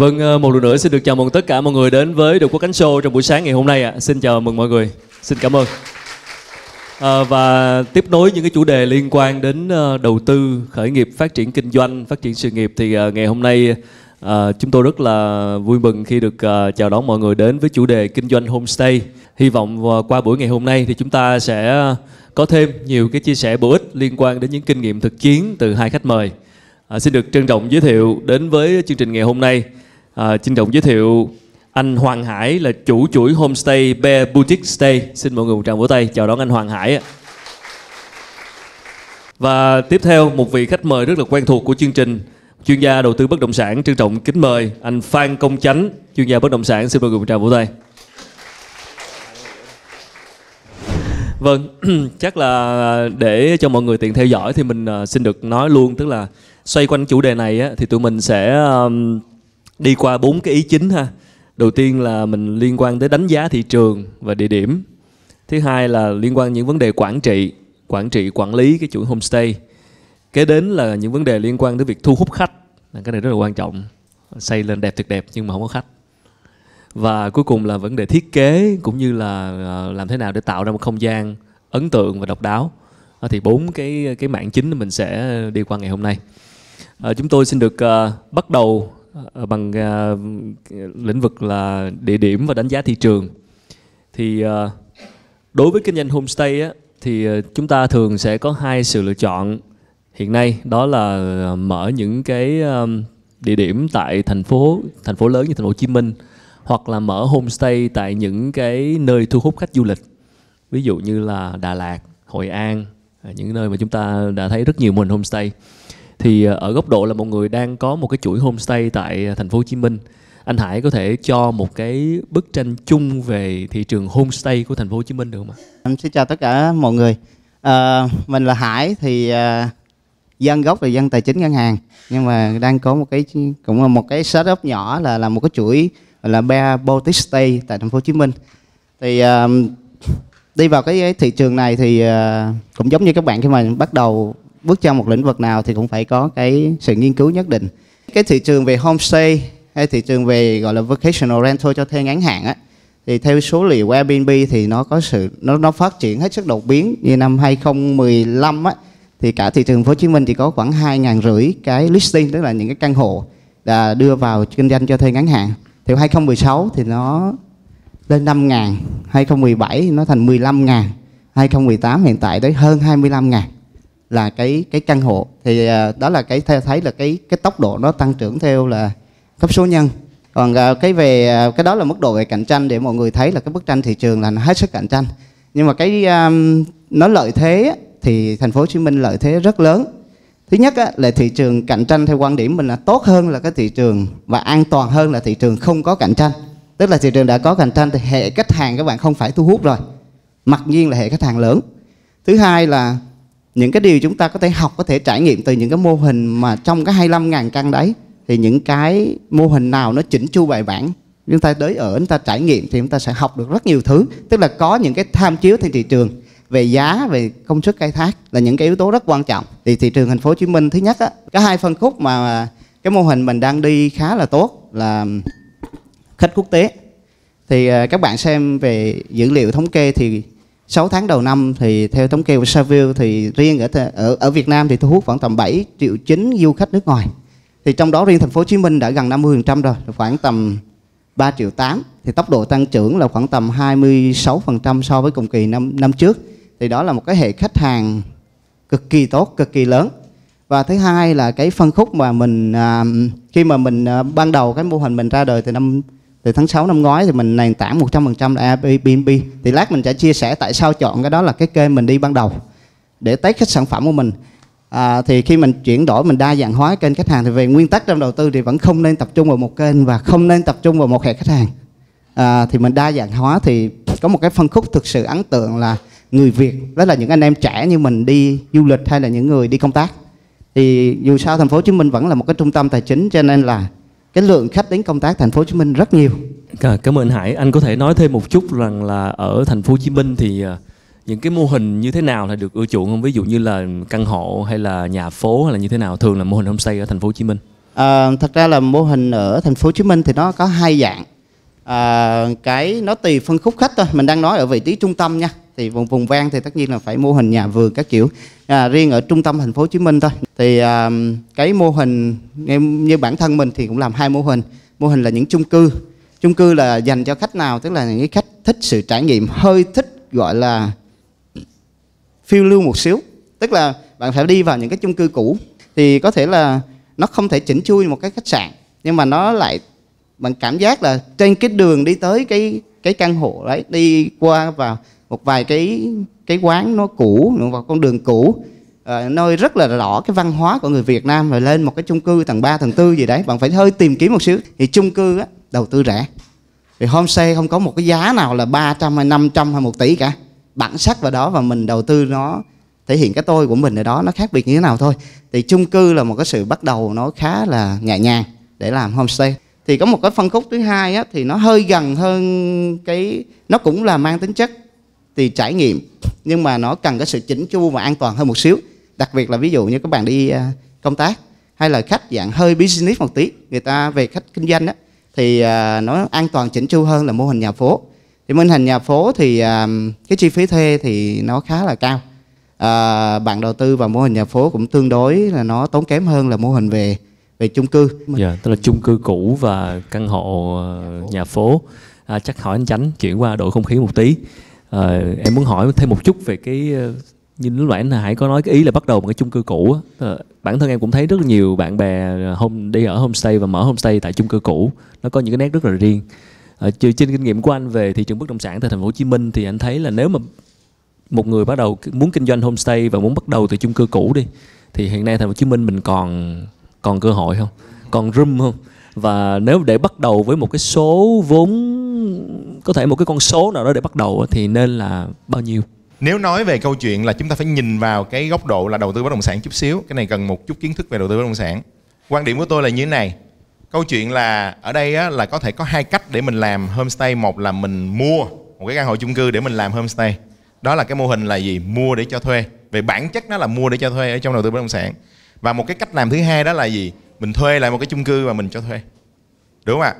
Vâng, ờ, một lần nữa xin được chào mừng tất cả mọi người đến với Được Quốc Cánh Show trong buổi sáng ngày hôm nay ạ. Xin chào mừng mọi người. Xin cảm ơn. À, và tiếp nối những cái chủ đề liên quan đến ờ, đầu tư, khởi nghiệp, phát triển kinh doanh, phát triển sự nghiệp thì ngày hôm nay à, chúng tôi rất là vui mừng khi được à, chào đón mọi người đến với chủ đề kinh doanh homestay. Hy vọng qua buổi ngày hôm nay thì chúng ta sẽ có thêm nhiều cái chia sẻ bổ ích liên quan đến những kinh nghiệm thực chiến từ hai khách mời. À, xin được trân trọng giới thiệu đến với chương trình ngày hôm nay. À, trân trọng giới thiệu anh Hoàng Hải là chủ chuỗi homestay Bear Boutique Stay. Xin mọi người một tràng vỗ tay chào đón anh Hoàng Hải. Và tiếp theo một vị khách mời rất là quen thuộc của chương trình, chuyên gia đầu tư bất động sản trân trọng kính mời anh Phan Công Chánh, chuyên gia bất động sản. Xin mọi người một tràng vỗ tay. Vâng, chắc là để cho mọi người tiện theo dõi thì mình ờ, xin được nói luôn tức là xoay quanh chủ đề này á, thì tụi mình sẽ đi qua bốn cái ý chính ha. Đầu tiên là mình liên quan tới đánh giá thị trường và địa điểm. Thứ hai là liên quan những vấn đề quản trị, quản trị quản lý cái chuỗi homestay. Kế đến là những vấn đề liên quan tới việc thu hút khách. Cái này rất là quan trọng. Xây lên đẹp tuyệt đẹp nhưng mà không có khách và cuối cùng là vấn đề thiết kế cũng như là à, làm thế nào để tạo ra một không gian ấn tượng và độc đáo thì bốn cái cái mạng chính mình sẽ đi qua ngày hôm nay à, chúng tôi xin được à, bắt đầu Ờ, ờ, bằng uh, lĩnh vực là địa điểm và đánh giá thị trường. Thì uh, đối với kinh doanh homestay á, thì uh, chúng ta thường sẽ có hai sự lựa chọn hiện nay. Đó là mở những cái um, địa điểm tại thành phố thành phố lớn như thành phố Hồ Chí Minh hoặc là mở homestay tại những cái nơi thu hút khách du lịch. Ví dụ như là Đà Lạt, Hội An những nơi mà chúng ta đã thấy rất nhiều mô hình homestay thì ờ, ở góc độ là một người đang có một cái chuỗi homestay tại ờ, thành phố Hồ Chí Minh anh Hải có thể cho một cái bức tranh chung về thị trường homestay của thành phố Hồ Chí Minh được không ạ? Em xin chào tất cả mọi người. À, mình là Hải thì à, dân gốc là dân tài chính ngân hàng nhưng mà đang có một cái cũng là một cái startup nhỏ là là một cái chuỗi là Bear Baltic Stay tại thành phố Hồ Chí Minh thì à, đi vào cái thị trường này thì à, cũng giống như các bạn khi mà bắt đầu bước trong một lĩnh vực nào thì cũng phải có cái sự nghiên cứu nhất định. Cái thị trường về homestay hay thị trường về, gọi là vacational rental cho thuê ngắn hạn á, thì theo số liệu của Airbnb thì nó có sự, nó nó phát triển hết sức đột biến. Như năm 2015 á, thì cả thị trường Hồ Chí Minh chỉ có khoảng hai ngàn rưỡi cái listing, tức là những cái căn hộ đã đưa vào kinh doanh cho thuê ngắn hạn. Thì 2016 thì nó lên 5 ngàn 2017 nó thành 15 ngàn 2018 hiện tại tới hơn 25 ngàn là cái cái căn hộ. Thì uh, đó là cái thấy là cái cái tốc độ nó tăng trưởng theo là cấp số nhân. Còn uh, cái về uh, cái đó là mức độ về cạnh tranh để mọi người thấy là cái bức tranh thị trường là nó hết sức cạnh tranh. Nhưng mà cái um, nó lợi thế thì thành phố Hồ Chí Minh lợi thế rất lớn. Thứ nhất á, là thị trường cạnh tranh theo quan điểm mình là tốt hơn là cái thị trường và an toàn hơn là thị trường không có cạnh tranh. Tức là thị trường đã có cạnh tranh thì hệ khách hàng các bạn không phải thu hút rồi. Mặc nhiên là hệ khách hàng lớn. Thứ hai là những cái điều chúng ta có thể học, có thể trải nghiệm từ những cái mô hình mà trong cái 25.000 căn đấy, thì những cái mô hình nào nó chỉnh chu bài bản, chúng ta tới ở, chúng ta trải nghiệm thì chúng ta sẽ học được rất nhiều thứ. Tức là có những cái tham chiếu trên thị trường về giá, về công suất khai thác là những cái yếu tố rất quan trọng. Thì thị trường thành phố Hồ Chí Minh, thứ nhất á có hai phân khúc mà cái mô hình mình đang đi khá là tốt là khách quốc tế. Thì à, các bạn xem về dữ liệu thống kê thì 6 tháng đầu năm thì theo thống kê của Saville thì riêng ở ở ở Việt Nam thì thu hút khoảng tầm 7 triệu chín du khách nước ngoài. Thì trong đó riêng thành phố Hồ Chí Minh đã gần 50% rồi, khoảng tầm 3 triệu 8 thì tốc độ tăng trưởng là khoảng tầm 26% so với cùng kỳ năm năm trước. Thì đó là một cái hệ khách hàng cực kỳ tốt cực kỳ lớn. Và thứ hai là cái phân khúc mà mình à, khi mà mình à, ban đầu cái mô hình mình ra đời từ năm từ tháng 6 năm ngoái thì mình nền tảng 100% là Airbnb. Thì lát mình sẽ chia sẻ tại sao chọn cái đó là cái kênh mình đi ban đầu để test cái sản phẩm của mình. À, thì khi mình chuyển đổi mình đa dạng hóa kênh khách hàng thì về nguyên tắc trong đầu tư thì vẫn không nên tập trung vào một kênh và không nên tập trung vào một hệ khách hàng. À, thì mình đa dạng hóa thì có một cái phân khúc thực sự ấn tượng là người Việt đó là những anh em trẻ như mình đi du lịch hay là những người đi công tác. Thì dù sao thành phố Hồ Chí Minh vẫn là một cái trung tâm tài chính cho nên là cái lượng khách đến công tác thành phố Hồ Chí Minh rất nhiều. Cảm ơn Hải. Anh có thể nói thêm một chút rằng là ở thành phố Hồ Chí Minh thì à, những cái mô hình như thế nào là được ưa chuộng không? Ví dụ như là căn hộ hay là nhà phố hay là như thế nào? Thường là mô hình homestay ở thành phố Hồ Chí Minh. À, thật ra là mô hình ở thành phố Hồ Chí Minh thì nó có hai dạng. À, cái nó tùy phân khúc khách thôi. Mình đang nói ở vị trí trung tâm nha. Thì vùng vùng ven thì tất nhiên là phải mô hình nhà vườn các kiểu. À, riêng ở trung tâm thành phố Hồ Chí Minh thôi. Thì à, cái mô hình như, bản thân mình thì cũng làm hai mô hình. Mô hình là những chung cư. Chung cư là dành cho khách nào tức là những khách thích sự trải nghiệm hơi thích gọi là phiêu lưu một xíu. Tức là bạn phải đi vào những cái chung cư cũ thì có thể là nó không thể chỉnh chu như một cái khách sạn nhưng mà nó lại bạn cảm giác là trên cái đường đi tới cái cái căn hộ đấy đi qua vào một vài cái cái quán nó cũ vào con đường cũ. À, nơi rất là rõ cái văn hóa của người Việt Nam rồi lên một cái chung cư tầng 3, tầng 4 gì đấy. Bạn phải hơi tìm kiếm một xíu. Thì chung cư á, đầu tư rẻ. Thì homestay không có một cái giá nào là 300 hay 500 hay 1 tỷ cả. Bản sắc vào đó và mình đầu tư nó thể hiện cái tôi của mình ở đó nó khác biệt như thế nào thôi. Thì chung cư là một cái sự bắt đầu nó khá là nhẹ nhàng để làm homestay. Thì có một cái phân khúc thứ hai á, thì nó hơi gần hơn cái nó cũng là mang tính chất thì trải nghiệm nhưng mà nó cần cái sự chỉnh chu và an toàn hơn một xíu đặc biệt là ví dụ như các bạn đi à, công tác hay là khách dạng hơi business một tí người ta về khách kinh doanh á thì à, nó an toàn chỉnh chu hơn là mô hình nhà phố thì mô hình nhà phố thì à, cái chi phí thuê thì nó khá là cao à, bạn đầu tư vào mô hình nhà phố cũng tương đối là nó tốn kém hơn là mô hình về về chung cư. Dạ, yeah, tức là chung cư cũ và căn hộ ờ, nhà phố. À, chắc hỏi anh Chánh chuyển qua độ không khí một tí. À, em muốn hỏi thêm một chút về cái ờ, như lúc nãy anh Hải có nói cái ý là bắt đầu một cái chung cư cũ ờ, bản thân em cũng thấy rất là nhiều bạn bè hôm đi ở homestay và mở homestay tại chung cư cũ. Nó có những cái nét rất là riêng. À, trên kinh nghiệm của anh về thị trường bất động sản tại thành phố Hồ Chí Minh thì anh thấy là nếu mà một người bắt đầu muốn kinh doanh homestay và muốn bắt đầu từ chung cư cũ đi thì hiện nay thành phố Hồ Chí Minh mình còn còn cơ hội không? Còn room không? Và nếu để bắt đầu với một cái số vốn có thể một cái con số nào đó để bắt đầu thì nên là bao nhiêu? Nếu nói về câu chuyện là chúng ta phải nhìn vào cái góc độ là đầu tư bất động sản chút xíu cái này cần một chút kiến thức về đầu tư bất động sản. Quan điểm của tôi là như thế này câu chuyện là ở đây á, là có thể có hai cách để mình làm homestay. Một là mình mua một cái căn hộ chung cư để mình làm homestay. Đó là cái mô hình là gì? Mua để cho thuê. Về bản chất nó là mua để cho thuê ở trong đầu tư bất động sản. Và một cái cách làm thứ hai đó là gì? Mình thuê lại một cái chung cư và mình cho thuê. Đúng không ạ?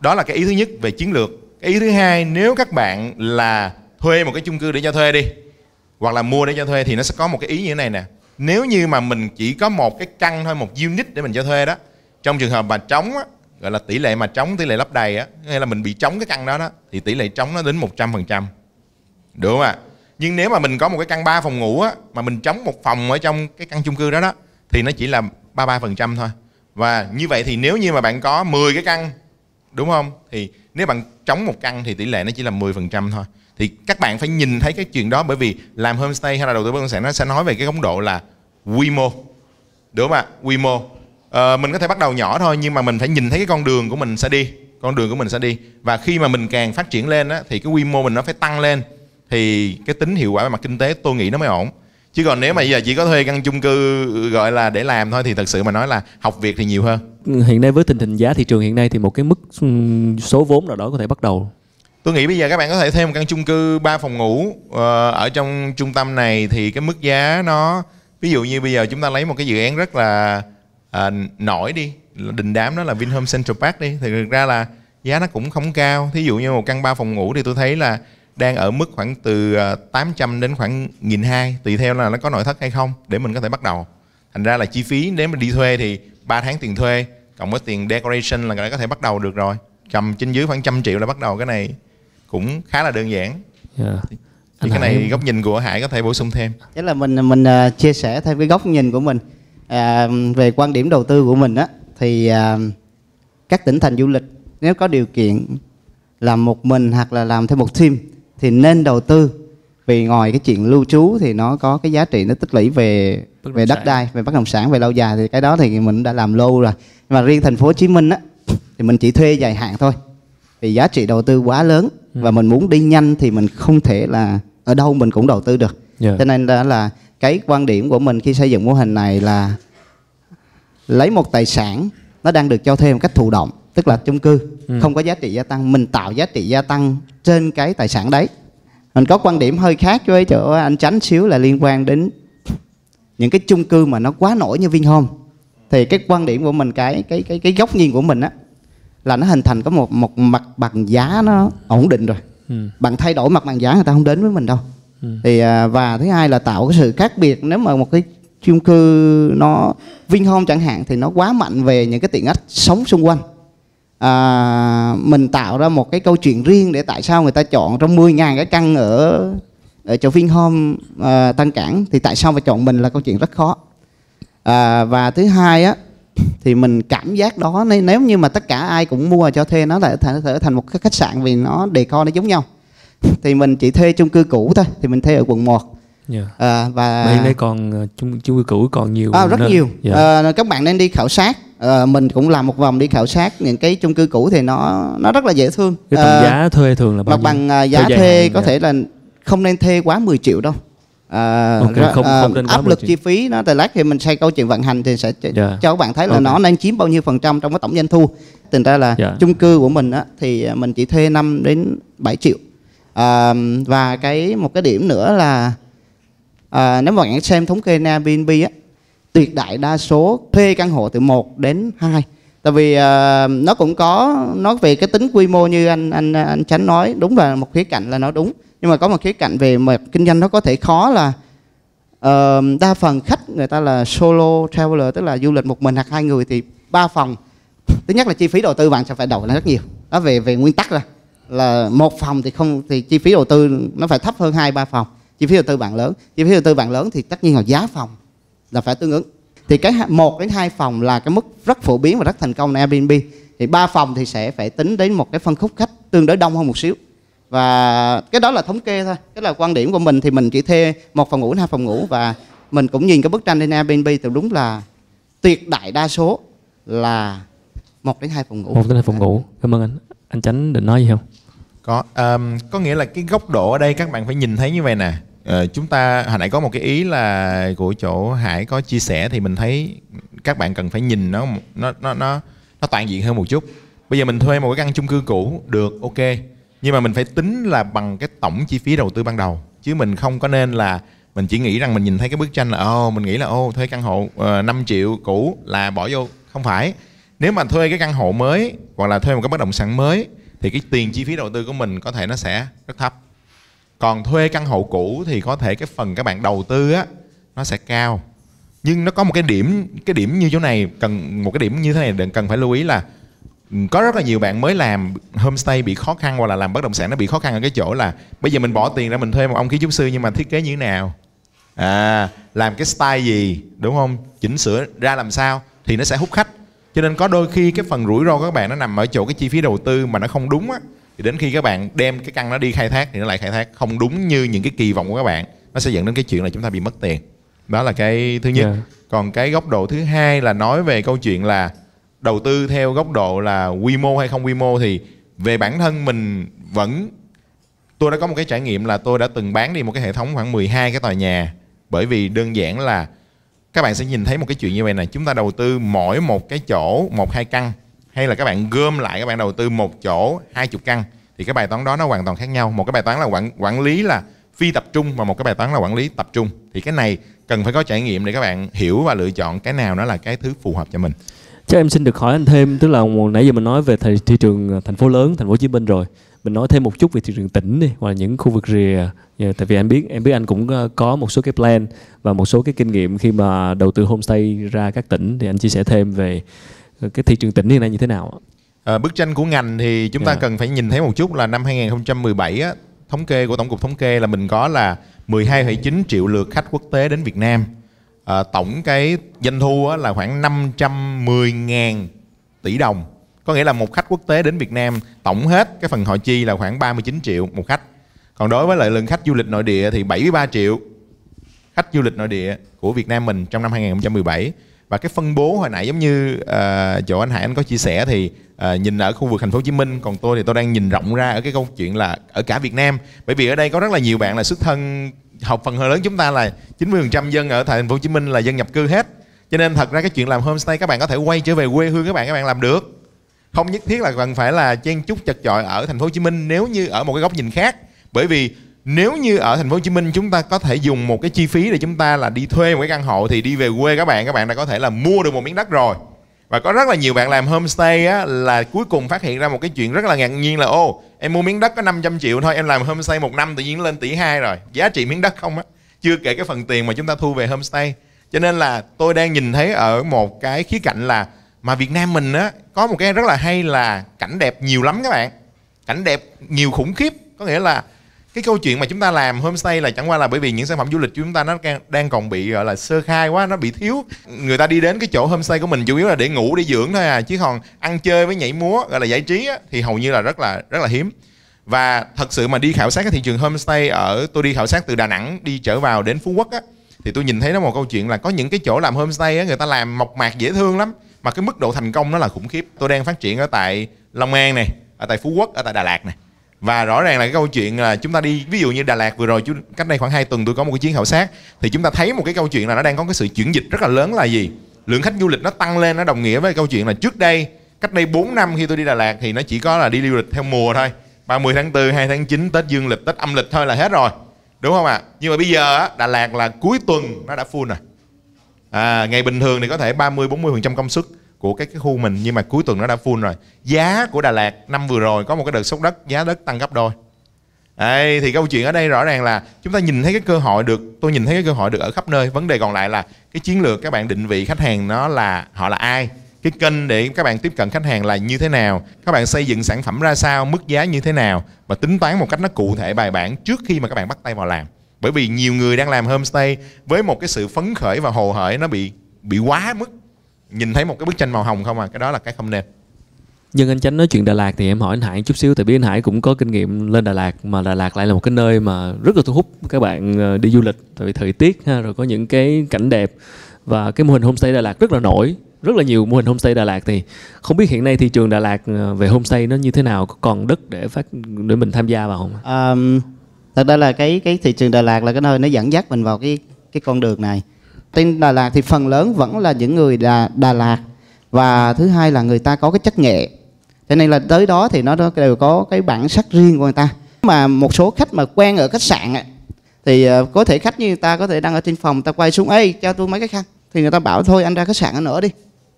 Đó là cái ý thứ nhất về chiến lược cái ý thứ hai nếu các bạn là thuê một cái chung cư để cho thuê đi hoặc là mua để cho thuê thì nó sẽ có một cái ý như thế này nè. Nếu như mà mình chỉ có một cái căn thôi một unit để mình cho thuê đó trong trường hợp mà trống á, gọi là tỷ lệ mà trống tỷ lệ lấp đầy á hay là mình bị trống cái căn đó đó thì tỷ lệ trống nó đến 100% được không ạ? Nhưng nếu mà mình có một cái căn 3 phòng ngủ á mà mình trống một phòng ở trong cái căn chung cư đó đó thì nó chỉ là 33% thôi. Và như vậy thì nếu như mà bạn có 10 cái căn đúng không? Thì nếu bạn trống một căn thì tỷ lệ nó chỉ là 10% thôi. Thì các bạn phải nhìn thấy cái chuyện đó bởi vì làm homestay hay là đầu tư bất động sản nó sẽ nói về cái góc độ là quy mô. Đúng không ạ? Quy mô. À, mình có thể bắt đầu nhỏ thôi nhưng mà mình phải nhìn thấy cái con đường của mình sẽ đi. Con đường của mình sẽ đi. Và khi mà mình càng phát triển lên á, thì cái quy mô mình nó phải tăng lên. Thì cái tính hiệu quả về mặt kinh tế tôi nghĩ nó mới ổn. Chứ còn nếu mà giờ chỉ có thuê căn chung cư gọi là để làm thôi thì thật sự mà nói là học việc thì nhiều hơn hiện nay với tình hình giá thị trường hiện nay thì một cái mức ừ, số vốn nào đó có thể bắt đầu. Tôi nghĩ bây giờ các bạn có thể thêm một căn chung cư 3 phòng ngủ ờ, ở trong trung tâm này thì cái mức giá nó ví dụ như bây giờ chúng ta lấy một cái dự án rất là à, nổi đi đình đám đó là Vinhome Central Park đi thì thực ra là giá nó cũng không cao. Thí dụ như một căn 3 phòng ngủ thì tôi thấy là đang ở mức khoảng từ ờ, 800 đến khoảng 1.200 tùy theo là nó có nội thất hay không để mình có thể bắt đầu. Thành ra là chi phí nếu mà đi thuê thì 3 tháng tiền thuê cộng với tiền decoration là có thể bắt đầu được rồi cầm trên dưới khoảng trăm triệu là bắt đầu cái này cũng khá là đơn giản yeah. Dạ. thì, cái này góc nhìn của Hải có thể bổ sung thêm Chắc là mình mình uh, chia sẻ thêm cái góc nhìn của mình à, về quan điểm đầu tư của mình á thì à, các tỉnh thành du lịch nếu có điều kiện làm một mình hoặc là làm theo một team thì nên đầu tư vì ngoài cái chuyện lưu trú thì nó có cái giá trị nó tích lũy về về đất đai về bất động sản về lâu dài thì cái đó thì mình đã làm lâu rồi mà riêng thành phố Hồ Chí Minh á thì mình chỉ thuê dài hạn thôi vì giá trị đầu tư quá lớn ừ. và mình muốn đi nhanh thì mình không thể là ở đâu mình cũng đầu tư được yeah. Dạ. cho nên đó là cái quan điểm của mình khi xây dựng mô hình này là lấy một tài sản nó đang được cho thuê một cách thụ động tức là chung cư ừ. không có giá trị gia tăng mình tạo giá trị gia tăng trên cái tài sản đấy mình có quan điểm hơi khác với chỗ anh tránh xíu là liên quan đến những cái chung cư mà nó quá nổi như Vinhome thì cái quan điểm của mình cái cái cái cái góc nhìn của mình á là nó hình thành có một một mặt bằng giá nó ổn định rồi Ừ. bạn thay đổi mặt bằng giá người ta không đến với mình đâu Ừ. thì à, và thứ hai là tạo cái sự khác biệt nếu mà một cái chung cư nó Vinhome chẳng hạn thì nó quá mạnh về những cái tiện ích sống xung quanh à, mình tạo ra một cái câu chuyện riêng để tại sao người ta chọn trong 10.000 cái căn ở ở chỗ Vinhome à, Tân Cảng thì tại sao phải chọn mình là câu chuyện rất khó à, và thứ hai á thì mình cảm giác đó nếu- như mà tất cả ai cũng mua cho thuê nó lại thể thành một cái khách sạn vì nó đề co nó giống nhau thì mình chỉ thuê chung cư cũ thôi thì mình thuê ở quận 1 Dạ. à, và Mà hiện nay còn ờ, chung chung cư cũ còn nhiều à, rất nơi. nhiều Dạ. à, các bạn nên đi khảo sát à, mình cũng làm một vòng đi khảo sát những cái chung cư cũ thì nó nó rất là dễ thương cái tầm À, giá thuê thường là bao mặt bằng à, giá thuê hạn, có dạ. thể là không nên thuê quá 10 triệu đâu à, Ok, ra- không- à, không nên quá áp 10 lực chi phí nó từ lát khi mình xây câu chuyện vận hành thì sẽ ch- Dạ. cho các bạn thấy là Ok. nó nên chiếm bao nhiêu phần trăm trong cái tổng doanh thu thành ra là Dạ. chung cư của mình á, thì à, mình chỉ thuê 5 đến 7 triệu à, và cái một cái điểm nữa là à, nếu mà bạn xem thống kê Airbnb á tuyệt đại đa số thuê căn hộ từ 1 đến 2 tại vì à, nó cũng có nói về cái tính quy mô như anh anh anh Chánh nói đúng là một khía cạnh là nó đúng nhưng mà có một khía cạnh về mặt kinh doanh nó có thể khó là uh, đa phần khách người ta là solo traveler tức là du lịch một mình hoặc hai người thì ba phòng thứ nhất là chi phí đầu tư bạn sẽ phải đầu lên rất nhiều. Đó về về nguyên tắc là là một phòng thì không thì chi phí đầu tư nó phải thấp hơn hai ba phòng. Chi phí đầu tư bạn lớn chi phí đầu tư bạn lớn thì tất nhiên là giá phòng là phải tương ứng. Thì cái một đến hai phòng là cái mức rất phổ biến và rất thành công ใน Airbnb. Thì ba phòng thì sẽ phải tính đến một cái phân khúc khách tương đối đông hơn một xíu và cái đó là thống kê thôi cái là quan điểm của mình thì mình chỉ thuê một phòng ngủ hai phòng ngủ và mình cũng nhìn cái bức tranh trên Airbnb thì đúng là tuyệt đại đa số là một đến hai phòng ngủ. Một đến hai phòng ngủ. Cảm ơn anh. Anh tránh định nói gì không? Có um, có nghĩa là cái góc độ ở đây các bạn phải nhìn thấy như vậy nè. Ờ, chúng ta hồi nãy có một cái ý là của chỗ Hải có chia sẻ thì mình thấy các bạn cần phải nhìn nó nó nó nó nó toàn diện hơn một chút. Bây giờ mình thuê một cái căn chung cư cũ được ok nhưng mà mình phải tính là bằng cái tổng chi phí đầu tư ban đầu. Chứ mình không có nên là mình chỉ nghĩ rằng mình nhìn thấy cái bức tranh là ồ mình nghĩ là ô thuê căn hộ ờ, uh, 5 triệu cũ là bỏ vô. Không phải. Nếu mà thuê cái căn hộ mới hoặc là thuê một cái bất động sản mới thì cái tiền chi phí đầu tư của mình có thể nó sẽ rất thấp. Còn thuê căn hộ cũ thì có thể cái phần các bạn đầu tư á nó sẽ cao. Nhưng nó có một cái điểm cái điểm như chỗ này cần một cái điểm như thế này đừng- cần phải lưu ý là có rất là nhiều bạn mới làm homestay bị khó khăn hoặc là làm bất động sản nó bị khó khăn ở cái chỗ là bây giờ mình bỏ tiền ra mình thuê một ông kiến trúc sư nhưng mà thiết kế như thế nào? À làm cái style gì đúng không? Chỉnh sửa ra làm sao thì nó sẽ hút khách. Cho nên có đôi khi cái phần rủi ro của các bạn nó nằm ở chỗ cái chi phí đầu tư mà nó không đúng á thì đến khi các bạn đem cái căn nó đi khai thác thì nó lại khai thác không đúng như những cái kỳ vọng của các bạn nó sẽ dẫn đến cái chuyện là chúng ta bị mất tiền. Đó là cái thứ nhất. Dạ. còn cái góc độ thứ hai là nói về câu chuyện là đầu tư theo góc độ là quy mô hay không quy mô thì về bản thân mình vẫn, tôi đã có một cái trải nghiệm là tôi đã từng bán đi một cái hệ thống khoảng 12 cái tòa nhà. Bởi vì đơn giản là các bạn sẽ nhìn thấy một cái chuyện như vậy này chúng ta đầu tư mỗi một cái chỗ một hai căn, hay là các bạn gom lại, các bạn đầu tư một chỗ hai chục căn, thì cái bài toán đó nó hoàn toàn khác nhau. Một cái bài toán là quản quản lý là phi tập trung và một cái bài toán là quản lý tập trung. Thì cái này cần phải có trải nghiệm để các bạn hiểu và lựa chọn cái nào nó là cái thứ phù hợp cho mình. Chắc em xin được hỏi anh thêm tức là nãy giờ mình nói về thị, thị trường ờ, thành phố lớn, thành phố Hồ Chí Minh rồi. Mình nói thêm một chút về thị trường tỉnh đi hoặc là những khu vực rìa. Dạ, Tại vì anh biết em biết anh cũng ờ, có một số cái plan và một số cái kinh nghiệm khi mà đầu tư homestay ra các tỉnh thì anh chia sẻ thêm về cái thị trường tỉnh hiện nay như thế nào. À, bức tranh của ngành thì chúng ta Dạ. cần phải nhìn thấy một chút là năm 2017 á, thống kê của tổng cục thống kê là mình có là 12,9 triệu lượt khách quốc tế đến Việt Nam. À, tổng cái doanh thu á, là khoảng 510.000 tỷ đồng. Có nghĩa là một khách quốc tế đến Việt Nam tổng hết cái phần họ chi là khoảng 39 triệu một khách. Còn đối với lại lượng khách du lịch nội địa thì 73 triệu khách du lịch nội địa của Việt Nam mình trong năm 2017 và cái phân bố hồi nãy giống như uh, chỗ anh Hải anh có chia sẻ thì uh, nhìn ở khu vực thành phố Hồ Chí Minh còn tôi thì tôi đang nhìn rộng ra ở cái câu chuyện là ở cả Việt Nam bởi vì ở đây có rất là nhiều bạn là xuất thân học phần hơi lớn chúng ta là 90% dân ở thành phố Hồ Chí Minh là dân nhập cư hết. Cho nên thật ra cái chuyện làm homestay các bạn có thể quay trở về quê hương các bạn các bạn làm được. Không nhất thiết là cần phải là chen chúc chật chội ở thành phố Hồ Chí Minh nếu như ở một cái góc nhìn khác. Bởi vì nếu như ở thành phố Hồ Chí Minh chúng ta có thể dùng một cái chi phí để chúng ta là đi thuê một cái căn hộ thì đi về quê các bạn các bạn đã có thể là mua được một miếng đất rồi. Và có rất là nhiều bạn làm homestay á, là cuối cùng phát hiện ra một cái chuyện rất là ngạc nhiên là ô em mua miếng đất có 500 triệu thôi, em làm homestay một năm tự nhiên lên tỷ hai rồi. Giá trị miếng đất không á. Chưa kể cái phần tiền mà chúng ta thu về homestay. Cho nên là tôi đang nhìn thấy ở một cái khía cạnh là mà Việt Nam mình á, có một cái rất là hay là cảnh đẹp nhiều lắm các bạn. Cảnh đẹp nhiều khủng khiếp. Có nghĩa là cái câu chuyện mà chúng ta làm homestay là chẳng qua là bởi vì những sản phẩm du lịch của chúng ta nó đang còn bị gọi là sơ khai quá nó bị thiếu. Người ta đi đến cái chỗ homestay của mình chủ yếu là để ngủ để dưỡng thôi à chứ còn ăn chơi với nhảy múa gọi là giải trí á, thì hầu như là rất là rất là hiếm. Và thật sự mà đi khảo sát cái thị trường homestay ở tôi đi khảo sát từ Đà Nẵng đi trở vào đến Phú Quốc á thì tôi nhìn thấy nó một câu chuyện là có những cái chỗ làm homestay á người ta làm mộc mạc dễ thương lắm mà cái mức độ thành công nó là khủng khiếp. Tôi đang phát triển ở tại Long An này ở tại Phú Quốc ở tại Đà Lạt này và rõ ràng là cái câu chuyện là chúng ta đi ví dụ như Đà Lạt vừa rồi chú cách đây khoảng 2 tuần tôi có một cái chuyến khảo sát thì chúng ta thấy một cái câu chuyện là nó đang có cái sự chuyển dịch rất là lớn là gì lượng khách du lịch nó tăng lên nó đồng nghĩa với câu chuyện là trước đây cách đây 4 năm khi tôi đi Đà Lạt thì nó chỉ có là đi du lịch theo mùa thôi 30 tháng 4, 2 tháng 9, Tết Dương lịch, Tết âm lịch thôi là hết rồi Đúng không ạ? À? Nhưng mà bây giờ Đà Lạt là cuối tuần nó đã full rồi à, Ngày bình thường thì có thể 30-40% công suất của cái, cái khu mình nhưng mà cuối tuần nó đã full rồi. Giá của Đà Lạt năm vừa rồi có một cái đợt sốc đất giá đất tăng gấp đôi. Đấy, thì câu chuyện ở đây rõ ràng là chúng ta nhìn thấy cái cơ hội được tôi nhìn thấy cái cơ hội được ở khắp nơi. Vấn đề còn lại là cái chiến lược các bạn định vị khách hàng nó là họ là ai cái kênh để các bạn tiếp cận khách hàng là như thế nào các bạn xây dựng sản phẩm ra sao mức giá như thế nào và tính toán một cách nó cụ thể bài bản trước khi mà các bạn bắt tay vào làm. Bởi vì nhiều người đang làm homestay với một cái sự phấn khởi và hồ hởi nó bị bị quá mức nhìn thấy một cái bức tranh màu hồng không à? Cái đó là cái không nên. Nhưng anh Chánh nói chuyện Đà Lạt thì em hỏi anh Hải chút xíu tại vì anh Hải cũng có kinh nghiệm lên Đà Lạt mà Đà Lạt lại là một cái nơi mà rất là thu hút các bạn ờ, đi du lịch tại vì thời tiết ha rồi có những cái cảnh đẹp và cái mô hình homestay Đà Lạt rất là nổi rất là nhiều mô hình homestay Đà Lạt thì không biết hiện nay thị trường Đà Lạt ờ, về homestay nó như thế nào có còn đất để phát để mình tham gia vào không? Um, thật ra là cái cái thị trường Đà Lạt là cái nơi nó dẫn dắt mình vào cái cái con đường này tên Đà Lạt thì phần lớn vẫn là những người Đà, Đà Lạt. Và thứ hai là người ta có cái chất nghệ. Cho nên là tới đó thì nó đều có cái bản sắc riêng của người ta. Mà một số khách mà quen ở khách sạn ấy, thì ờ, có thể khách như người ta có thể đang ở trên phòng ta quay xuống ấy cho tôi mấy cái khăn. Thì người ta bảo thôi anh ra khách sạn anh ở đi.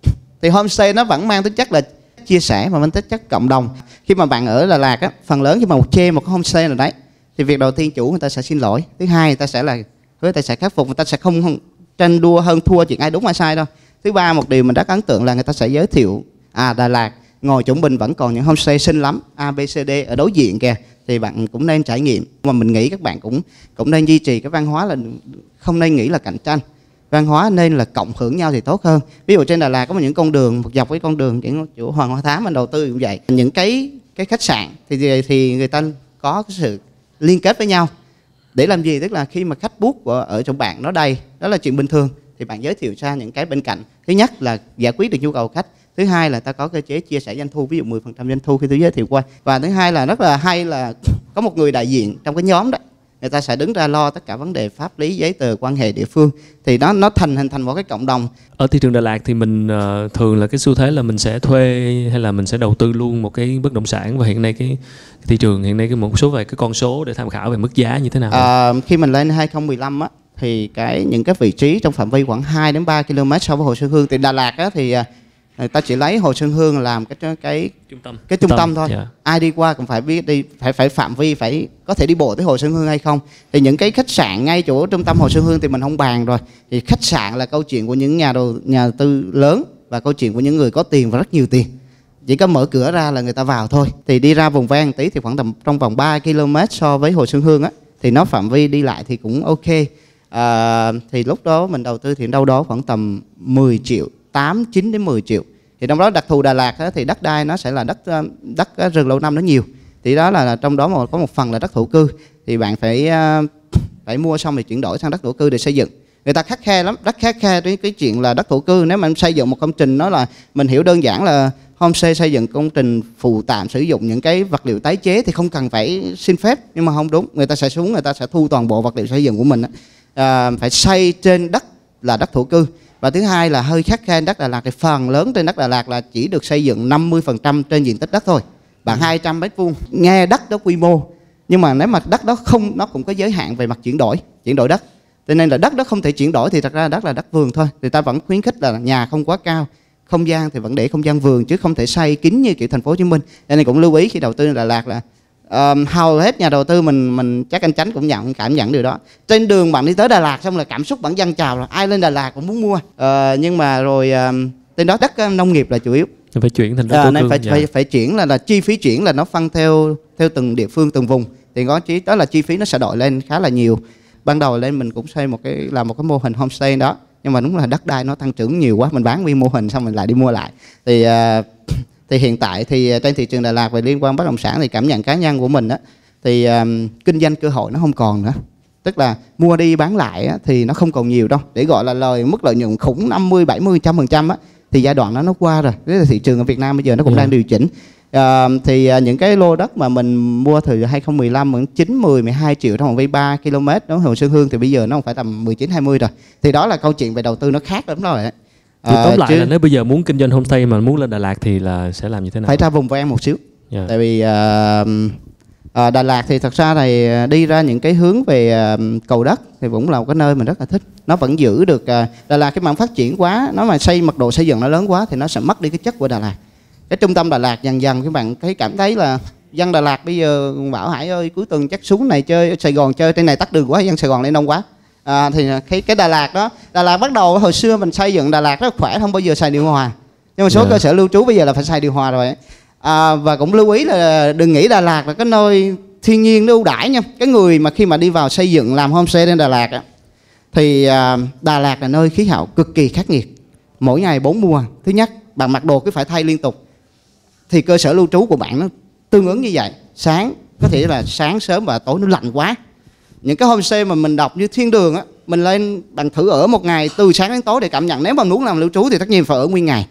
Thì homestay nó vẫn mang tính chất là chia sẻ và mang tính chất cộng đồng. Khi mà bạn ở Đà Lạt á phần lớn khi mà một chê một cái homestay nào đấy thì việc đầu tiên chủ người ta sẽ xin lỗi. Thứ hai người ta sẽ là người ta sẽ khắc phục người ta sẽ không, không tranh đua hơn thua chuyện ai đúng ai sai đâu. Thứ ba, một điều mình rất ấn tượng là người ta sẽ giới thiệu à Đà Lạt, ngồi Chuẩn Bình vẫn còn những homestay xinh lắm, A, B, C, D ở đối diện kìa, thì bạn cũng nên trải nghiệm. Mà mình nghĩ các bạn cũng cũng nên duy trì cái văn hóa là không nên nghĩ là cạnh tranh. Văn hóa nên là cộng hưởng nhau thì tốt hơn. Ví dụ trên Đà Lạt có những con đường, một dọc với con đường những chỗ Hoàng Hoa Thám mình đầu tư cũng vậy. Những cái cái khách sạn thì thì người ta có cái sự liên kết với nhau để làm gì? Tức là khi mà khách bút ở trong bạn nó đầy, đó là chuyện bình thường, thì bạn giới thiệu ra những cái bên cạnh. Thứ nhất là giải quyết được nhu cầu khách, thứ hai là ta có cơ chế chia sẻ doanh thu, ví dụ 10% doanh thu khi tôi giới thiệu qua. Và thứ hai là rất là hay là có một người đại diện trong cái nhóm đó người ta sẽ đứng ra lo tất cả vấn đề pháp lý giấy tờ quan hệ địa phương. Thì nó nó thành hình thành một cái cộng đồng. Ở thị trường Đà Lạt thì mình uh, thường là cái xu thế là mình sẽ thuê hay là mình sẽ đầu tư luôn một cái bất động sản. Và hiện nay cái, thị trường hiện nay cái một số về cái con số để tham khảo về mức giá như thế nào? À, khi mình lên 2015 á thì cái những cái vị trí trong phạm vi khoảng 2 đến 3 km so với Hồ Xuân Hương. Thì Đà Lạt á thì à, người ta chỉ lấy Hồ Xuân Hương làm cái cái trung tâm. cái trung, tâm, tâm thôi. yeah. Dạ. ai đi qua cũng phải biết đi phải phải phạm vi phải có thể đi bộ tới Hồ Xuân Hương hay không. Thì những cái khách sạn ngay chỗ trung tâm Hồ Xuân Hương thì mình không bàn rồi. Thì khách sạn là câu chuyện của những nhà đầu nhà tư lớn và câu chuyện của những người có tiền và rất nhiều tiền. Chỉ có mở cửa ra là người ta vào thôi. Thì đi ra vùng ven tí thì khoảng tầm trong vòng 3 km so với Hồ Xuân Hương á thì nó phạm vi đi lại thì cũng ok. À, thì lúc đó mình đầu tư thì đâu đó khoảng tầm 10 triệu 8 9 đến 10 triệu. Thì trong đó đặc thù Đà Lạt thì đất đai nó sẽ là đất ờ, đất ờ, rừng lâu năm nó nhiều. Thì đó là trong đó một có một phần là đất thổ cư. Thì bạn phải ờ, phải mua xong thì chuyển đổi sang đất thổ cư để xây dựng. Người ta khắc khe lắm đất khắc khe với cái chuyện là đất thổ cư. Nếu mà em xây dựng một công trình nó là mình hiểu đơn giản là homestay xây dựng công trình phụ tạm sử dụng những cái vật liệu tái chế thì không cần phải xin phép nhưng mà không đúng. Người ta sẽ xuống người ta sẽ thu toàn bộ vật liệu xây dựng của mình à, phải xây trên đất là đất thổ cư và thứ hai là hơi khắc khe đất Đà Lạt thì phần lớn trên đất Đà Lạt là chỉ được xây dựng 50% trên diện tích đất thôi. Bạn 200 mét vuông. Nghe đất đó quy mô nhưng mà nếu mà đất đó không nó cũng có giới hạn về mặt chuyển đổi chuyển đổi đất. Cho nên là đất đó không thể chuyển đổi thì thật ra đất là đất vườn thôi. Thì ta vẫn khuyến khích là nhà không quá cao không gian thì vẫn để không gian vườn chứ không thể xây kín như kiểu thành phố Hồ Chí Minh. Cho nên cũng lưu ý khi đầu tư Đà Lạt là um, hầu hết nhà đầu tư mình mình chắc anh chánh cũng nhận cảm nhận điều đó. Trên đường bạn đi tới Đà Lạt xong là cảm xúc bạn dâng trào là ai lên Đà Lạt cũng muốn mua. Uh, nhưng mà rồi um, trên đó đất uh, nông nghiệp là chủ yếu. Phải chuyển thành đất à, nên phải, dạ. phải phải chuyển là là chi phí chuyển là nó phân theo theo từng địa phương từng vùng. Thì có chí đó là chi phí nó sẽ đội lên khá là nhiều. Ban đầu lên mình cũng xây một cái làm một cái mô hình homestay đó nhưng mà đúng là đất đai nó tăng trưởng nhiều quá mình bán nguyên mô hình xong mình lại đi mua lại. Thì uh, thì hiện tại thì trên thị trường Đà Lạt về liên quan bất động sản thì cảm nhận cá nhân của mình á thì um, kinh doanh cơ hội nó không còn nữa. Tức là mua đi bán lại á, thì nó không còn nhiều đâu. Để gọi là lời mức lợi nhuận khủng 50 70 trăm phần trăm á thì giai đoạn đó nó qua rồi. Thế là thị trường ở Việt Nam bây giờ nó cũng Ừ. đang điều chỉnh. À, thì à, những cái lô đất mà mình mua từ 2015 khoảng 9 10 12 triệu trong vòng vây 3 km đó Hồ Xuân Hương thì bây giờ nó phải tầm 19 20 rồi. Thì đó là câu chuyện về đầu tư nó khác lắm rồi À, tóm lại chứ là nếu bây giờ muốn kinh doanh homestay mà muốn lên Đà Lạt thì là sẽ làm như thế nào? Phải ra vùng ven một xíu. Dạ. tại vì à, à, Đà Lạt thì thật ra thì đi ra những cái hướng về à, cầu đất thì cũng là một cái nơi mình rất là thích. Nó vẫn giữ được à, Đà Lạt cái mạng phát triển quá nó mà xây mật độ xây dựng nó lớn quá thì nó sẽ mất đi cái chất của Đà Lạt. Cái trung tâm Đà Lạt dần dần các bạn thấy cảm thấy là dân Đà Lạt bây giờ bảo Hải ơi cuối tuần chắc xuống này chơi Sài Gòn chơi trên này tắt đường quá dân Sài Gòn lên đông quá à, thì cái cái Đà Lạt đó Đà Lạt bắt đầu hồi xưa mình xây dựng Đà Lạt rất khỏe không bao giờ xài điều hòa. Nhưng mà số Dạ. cơ sở lưu trú bây giờ là phải xài điều hòa rồi. À, và cũng lưu ý là đừng nghĩ Đà Lạt là cái nơi thiên nhiên nó ưu đãi nha. Cái người mà khi mà đi vào xây dựng làm homestay trên Đà Lạt á, thì à, Đà Lạt là nơi khí hậu cực kỳ khắc nghiệt. Mỗi ngày bốn mùa. Thứ nhất bạn mặc đồ cứ phải thay liên tục. Thì cơ sở lưu trú của bạn nó tương ứng như vậy. Sáng có thể là sáng sớm và tối nó lạnh quá những cái homestay mà mình đọc như thiên đường á mình lên bạn thử ở một ngày từ sáng đến tối để cảm nhận. Nếu mà muốn làm lưu trú thì tất nhiên phải ở nguyên ngày.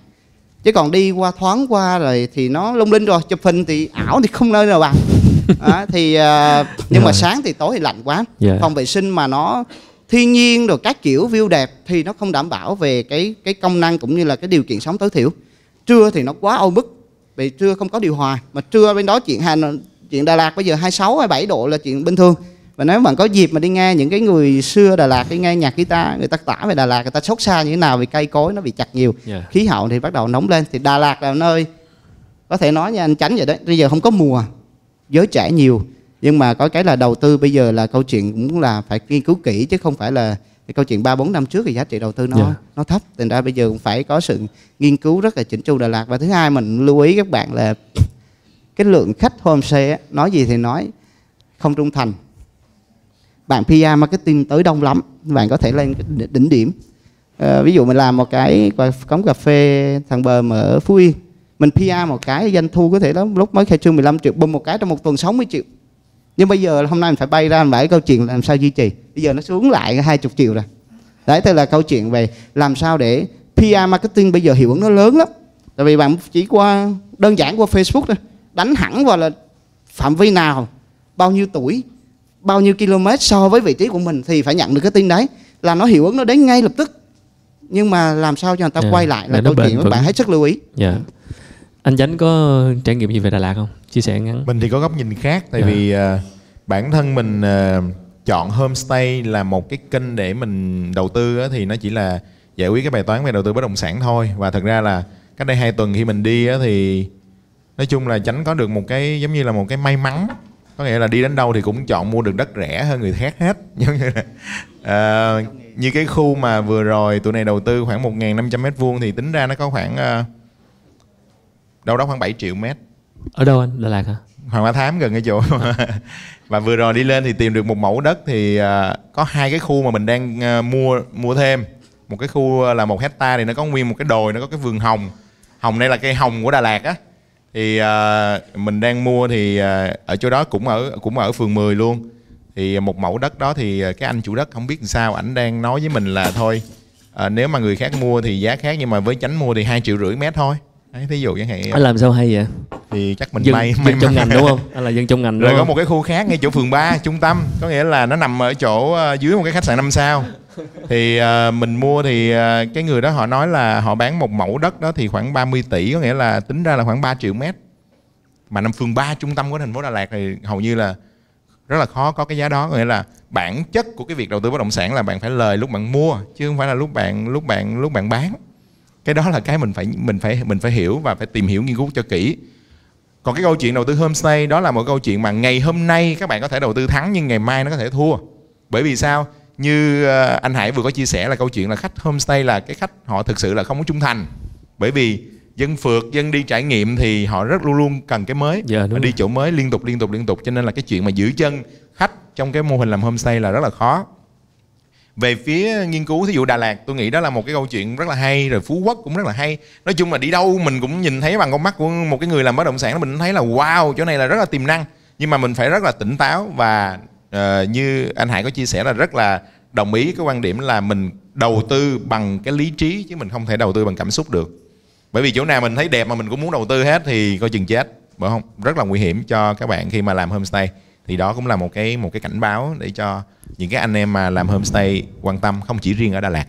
Chứ còn đi qua thoáng qua rồi thì nó lung linh rồi chụp hình thì ảo thì không nơi nào bằng. Đó, thì à, nhưng mà sáng thì tối thì lạnh quá. Dạ. phòng vệ sinh mà nó thiên nhiên rồi các kiểu view đẹp thì nó không đảm bảo về cái cái công năng cũng như là cái điều kiện sống tối thiểu. Trưa thì nó quá âu bức vì trưa không có điều hòa. Mà trưa bên đó chuyện Hà chuyện Đà Lạt bây giờ 26 27 độ là chuyện bình thường và nếu bạn có dịp mà đi nghe những cái người xưa Đà Lạt đi nghe nhạc guitar người ta tả về Đà Lạt người ta xót xa như thế nào vì cây cối nó bị chặt nhiều Dạ. khí hậu thì bắt đầu nóng lên. Thì Đà Lạt là nơi có thể nói như anh Chánh vậy đấy bây giờ không có mùa giới trẻ nhiều. Nhưng mà có cái là đầu tư bây giờ là câu chuyện cũng là phải nghiên cứu kỹ chứ không phải là cái câu chuyện ba bốn năm trước thì giá trị đầu tư nó Dạ. nó thấp. Thành ra bây giờ cũng phải có sự nghiên cứu rất là chỉnh chu Đà Lạt. Và thứ hai mình lưu ý các bạn là cái lượng khách homestay nói gì thì nói không trung thành bạn PR marketing tới đông lắm bạn có thể lên đỉnh điểm. À, ví dụ mình làm một cái cống cà phê thằng bờ ở Phú Yên mình PR một cái doanh thu có thể đó lúc mới khai trương 15 triệu bơm một cái trong một tuần 60 triệu. Nhưng bây giờ hôm nay mình phải bay ra mình phải câu chuyện làm sao duy trì. Bây giờ nó xuống lại 20 triệu rồi. Đấy tức là câu chuyện về làm sao để PR marketing bây giờ hiệu ứng nó lớn lắm. Tại vì bạn chỉ qua đơn giản qua Facebook thôi đánh hẳn vào là phạm vi nào bao nhiêu tuổi bao nhiêu km so với vị trí của mình thì phải nhận được cái tin đấy là nó hiệu ứng nó đến ngay lập tức nhưng mà làm sao cho người ta Dạ, quay lại là nó câu chuyện các bạn hết sức lưu ý Dạ. Anh Chánh có trải nghiệm gì về Đà Lạt không? Chia sẻ ngắn. Mình thì có góc nhìn khác tại Dạ. vì à, bản thân mình à, chọn homestay là một cái kênh để mình đầu tư á, thì nó chỉ là giải quyết cái bài toán về đầu tư bất động sản thôi và thật ra là cách đây hai tuần khi mình đi á, thì nói chung là tránh có được một cái giống như là một cái may mắn có nghĩa là đi đến đâu thì cũng chọn mua được đất rẻ hơn người khác hết. Giống như là à, như cái khu mà vừa rồi tụi này đầu tư khoảng 1.500 mét vuông thì tính ra nó có khoảng à, đâu đó khoảng 7 triệu mét. Ở đâu anh? Đà Lạt hả? Hoàng Hoa Thám gần cái chỗ và vừa rồi đi lên thì tìm được một mẫu đất thì à, có hai cái khu mà mình đang à, mua mua thêm. Một cái khu là một hecta thì nó có nguyên một cái đồi nó có cái vườn hồng. Hồng đây là cây hồng của Đà Lạt á thì à, mình đang mua thì à, ở chỗ đó cũng ở cũng ở phường 10 luôn thì một mẫu đất đó thì à, cái anh chủ đất không biết làm sao ảnh đang nói với mình là thôi à, nếu mà người khác mua thì giá khác nhưng mà với chánh mua thì hai triệu rưỡi mét thôi đấy thí dụ chẳng hạn Anh làm sao hay vậy? thì chắc mình dân, may dân may trong ngành đúng không? Anh là dân trong ngành đúng rồi có không? một cái khu khác ngay chỗ phường 3 trung tâm có nghĩa là nó nằm ở chỗ ờ, dưới một cái khách sạn 5 sao thì ờ, mình mua thì ờ, cái người đó họ nói là họ bán một mẫu đất đó thì khoảng 30 tỷ có nghĩa là tính ra là khoảng 3 triệu mét. Mà nằm phường 3 trung tâm của thành phố Đà Lạt thì hầu như là rất là khó có cái giá đó. Nghĩa là bản chất của cái việc đầu tư bất động sản là bạn phải lời lúc bạn mua chứ không phải là lúc bạn lúc bạn lúc bạn bán. Cái đó là cái mình phải mình phải mình phải hiểu và phải tìm hiểu nghiên cứu cho kỹ. Còn cái câu chuyện đầu tư homestay đó là một câu chuyện mà ngày hôm nay các bạn có thể đầu tư thắng nhưng ngày mai nó có thể thua. Bởi vì sao? Như ờ, anh Hải vừa có chia sẻ là câu chuyện là khách homestay là cái khách họ thực sự là không có trung thành. Bởi vì dân phượt dân đi trải nghiệm thì họ rất luôn luôn cần cái mới. Dạ, đi rồi. chỗ mới liên tục liên tục liên tục. Cho nên là cái chuyện mà giữ chân khách trong cái mô hình làm homestay là rất là khó. Về phía nghiên cứu thí dụ Đà Lạt tôi nghĩ đó là một cái câu chuyện rất là hay rồi Phú Quốc cũng rất là hay. Nói chung là đi đâu mình cũng nhìn thấy bằng con mắt của một cái người làm bất động sản mình thấy là wow chỗ này là rất là tiềm năng. Nhưng mà mình phải rất là tỉnh táo và uh, như anh Hải có chia sẻ là rất là đồng ý cái quan điểm là mình đầu tư bằng cái lý trí chứ mình không thể đầu tư bằng cảm xúc được. Bởi vì chỗ nào mình thấy đẹp mà mình cũng muốn đầu tư hết thì coi chừng chết bởi không? Rất là nguy hiểm cho các bạn khi mà làm homestay. Thì đó cũng là một cái một cái cảnh báo để cho những cái anh em mà làm homestay quan tâm không chỉ riêng ở Đà Lạt.